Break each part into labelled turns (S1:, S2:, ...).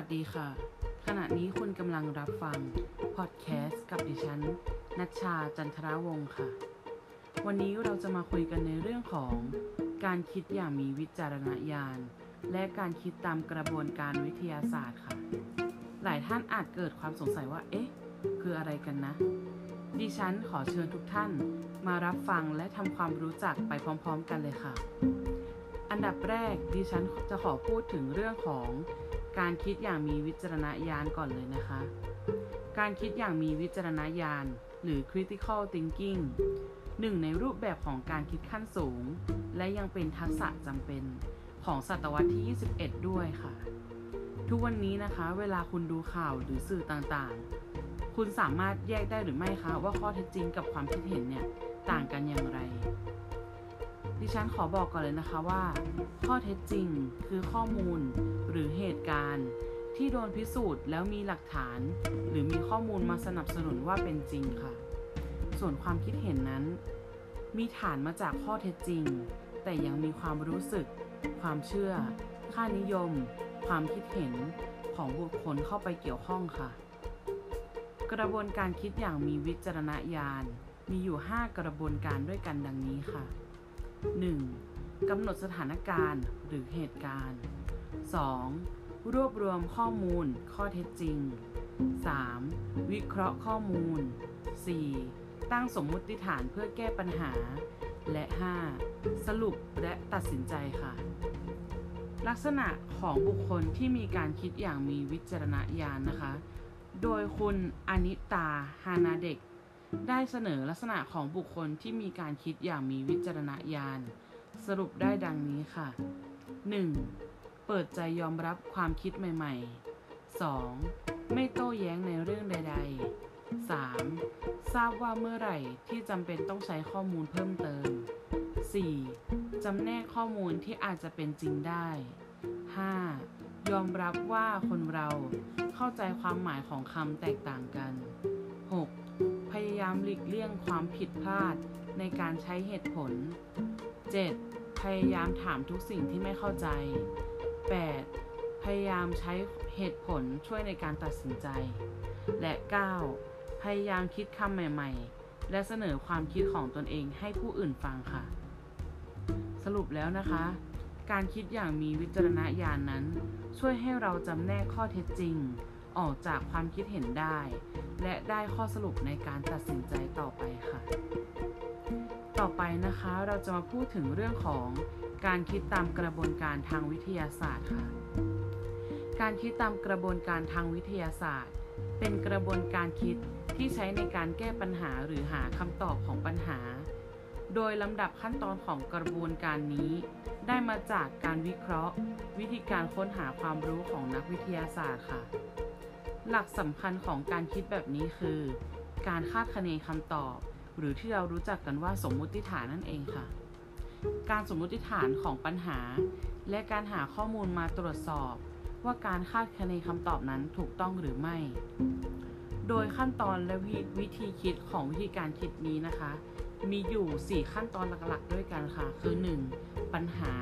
S1: วัสดีค่ะ ขณะนี้คุณกำลังรับฟัง พอดแคสต์กับดิฉันนัชชาจันทรวงศ์ค่ะ วันนี้เราจะมาคุยกันในเรื่องของ การคิดอย่างมีวิจารณญาณ และการคิดตามกระบวนการวิทยาศาสตร์ค่ะ หลายท่านอาจเกิดความสงสัยว่า เอ๊ะ คืออะไรกันนะ ดิฉันขอเชิญทุกท่านมารับฟังและทำความรู้จักไปพร้อม ๆ กันเลยค่ะ อันดับแรกดิฉันจะขอพูดถึงเรื่องของ การคิดอย่างมีวิจารณญาณก่อนเลยนะคะ การคิดอย่างมีวิจารณญาณ หรือ critical thinking หนึ่งในรูปแบบของการคิดขั้นสูง และยังเป็นทักษะจำเป็นของศตวรรษที่ 21 ด้วยค่ะ ทุกวันนี้นะคะ เวลาคุณดูข่าวหรือสื่อต่างๆ คุณสามารถแยกได้หรือไม่คะว่าข้อเท็จจริงกับความคิดเห็นเนี่ย ต่างกันอย่างไร ดิฉันขอบอกก่อนเลยนะคะว่า ข้อเท็จจริงคือข้อมูลหรือเหตุการณ์ ที่โดนพิสูจน์แล้วมีหลักฐาน หรือมีข้อมูลมาสนับสนุนว่าเป็นจริงค่ะ ส่วนความคิดเห็นนั้น มีฐานมาจากข้อเท็จจริง แต่ยังมีความรู้สึก ความเชื่อ ค่านิยม ความคิดเห็นของบุคคลเข้าไปเกี่ยวข้องค่ะ กระบวนการคิดอย่างมีวิจารณญาณมีอยู่ 5 กระบวนการด้วยกันดังนี้ค่ะ 1. กำหนดสถานการณ์หรือเหตุการณ์ 2. รวบรวมข้อมูลข้อเท็จจริง 3. วิเคราะห์ข้อมูล 4. ตั้งสมมุติฐานเพื่อแก้ปัญหา และ 5. สรุปและตัดสินใจค่ะ ลักษณะของบุคคลที่มีการคิดอย่างมีวิจารณญาณนะคะ โดยคุณอนิตาฮานาเด็ก ได้เสนอลักษณะของบุคคลที่มีการคิดอย่างมีวิจารณญาณ สรุปได้ดังนี้ค่ะ 1. เปิดใจยอมรับความคิดใหม่ ๆ 2. ไม่โต้แย้งในเรื่องใด ๆ 3. ทราบว่าเมื่อไหร่ที่จำเป็นต้องใช้ข้อมูลเพิ่มเติม 4. จำแนกข้อมูลที่อาจจะเป็นจริงได้ 5. ยอมรับว่าคนเราเข้าใจความหมายของคำแตกต่างกัน 6. พยายามหลีกเลี่ยงความผิดพลาดในการใช้เหตุผล 7. พยายามถามทุกสิ่งที่ไม่เข้าใจ 8. พยายามใช้เหตุผลช่วยในการตัดสินใจ และ 9. พยายามคิดคำใหม่ ๆ และเสนอความคิดของตนเองให้ผู้อื่นฟังค่ะ สรุปแล้วนะคะ การคิดอย่างมีวิจารณญาณนนั้น ช่วยให้เราจำแนกข้อเท็จจริง ออกจากความคิดเห็นได้ และได้ข้อสรุปในการตัดสินใจต่อไปค่ะ ต่อไปนะคะเราจะมาพูดถึงเรื่องของการคิดตามกระบวนการทางวิทยาศาสตร์ค่ะ การคิดตามกระบวนการทางวิทยาศาสตร์ เป็นกระบวนการคิดที่ใช้ในการแก้ปัญหาหรือหาคำตอบของปัญหา โดยลำดับขั้นตอนของกระบวนการนี้ ได้มาจากการวิเคราะห์ วิธีการค้นหาความรู้ของนักวิทยาศาสตร์ค่ะ หลักสำคัญของการคิดแบบนี้คือ การคาดคะเนคำตอบ หรือที่เรารู้จักกันว่าสมมุติฐานนั่นเองค่ะ การสมมุติฐานของปัญหา และการหาข้อมูลมาตรวจสอบ ว่าการคาดคะเนคำตอบนั้นถูกต้องหรือไม่ โดยขั้นตอนและวิธีคิดของวิธีการคิดนี้นะคะ มีอยู่ 4 ขั้นตอนหลักๆ ด้วยกันค่ะ คือ 1. ปัญหา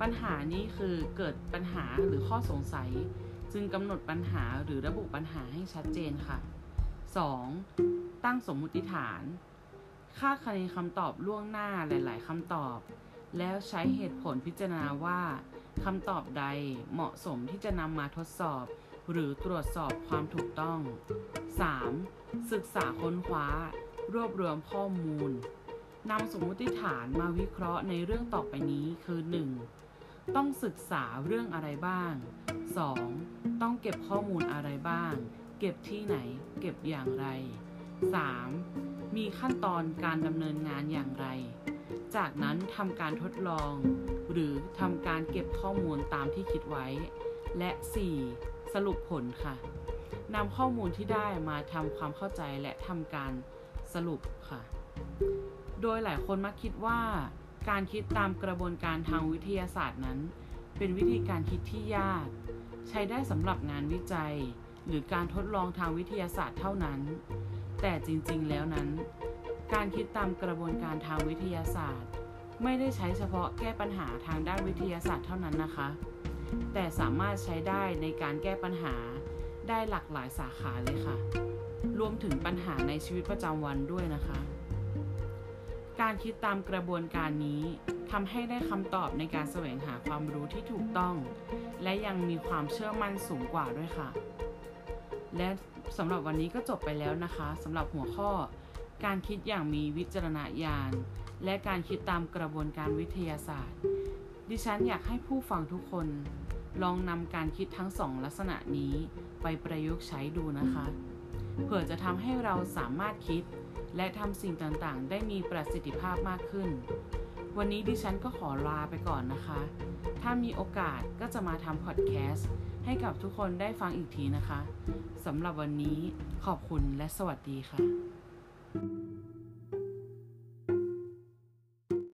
S1: ปัญหานี้คือเกิดปัญหาหรือข้อสงสัย จึงกำหนดปัญหาหรือระบุปัญหาให้ชัดเจนค่ะ 2. ตั้งสมมุติฐาน คาดคะเนคำตอบล่วงหน้าหลาย ๆคำตอบ แล้วใช้เหตุผลพิจารณาว่าคำตอบใดเหมาะสมที่จะนำมาทดสอบ หรือตรวจสอบความถูกต้อง 3. ศึกษาค้นคว้า รวบรวมข้อมูลนำสมมุติฐานมาวิเคราะห์ในเรื่องต่อไปนี้คือ 1. ต้องศึกษาเรื่องอะไรบ้าง 2. ต้องเก็บข้อมูลอะไรบ้าง เก็บที่ไหน เก็บอย่างไร 3. มีขั้นตอนการดำเนินงานอย่างไร จากนั้นทำการทดลอง หรือทำการเก็บข้อมูลตามที่คิดไว้ และ 4. สรุปผลค่ะนำข้อมูลที่ได้มาทำความเข้าใจและทำการสรุปค่ะ โดยหลายคนมักคิดว่า การคิดตามกระบวนการทางวิทยาศาสตร์นั้น เป็นวิธีการคิดที่ยาก ใช้ได้สำหรับงานวิจัย หรือการทดลองทางวิทยาศาสตร์เท่านั้น แต่จริงๆ แล้วนั้น การคิดตามกระบวนการทางวิทยาศาสตร์ ไม่ได้ใช้เฉพาะแก้ปัญหาทางด้านวิทยาศาสตร์เท่านั้นนะคะ แต่สามารถใช้ได้ในการแก้ปัญหาได้หลากหลายสาขาเลยค่ะ รวมถึงปัญหาในชีวิตประจำวันด้วยนะคะ การคิดตามกระบวนการนี้ทำให้ได้คำตอบในการแสวงหาความรู้ที่ถูกต้อง และยังมีความเชื่อมั่นสูงกว่าด้วยค่ะ และสำหรับวันนี้ก็จบไปแล้วนะคะสำหรับหัวข้อ การคิดอย่างมีวิจารณญาณ และการคิดตามกระบวนการวิทยาศาสตร์ ดิฉันอยากให้ผู้ฟังทุกคน ลองนำการคิดทั้งสองลักษณะนี้ไปประยุกต์ใช้ดูนะคะ เผื่อจะทำให้เราสามารถคิด และทำสิ่งต่างๆ ได้มีประสิทธิภาพมากขึ้น วันนี้ดิฉันก็ขอลาไปก่อนนะคะ ถ้ามีโอกาสก็จะมาทำพอดแคสต์ให้กับทุกคนได้ฟังอีกทีนะคะสำหรับวันนี้ขอบคุณและสวัสดีค่ะ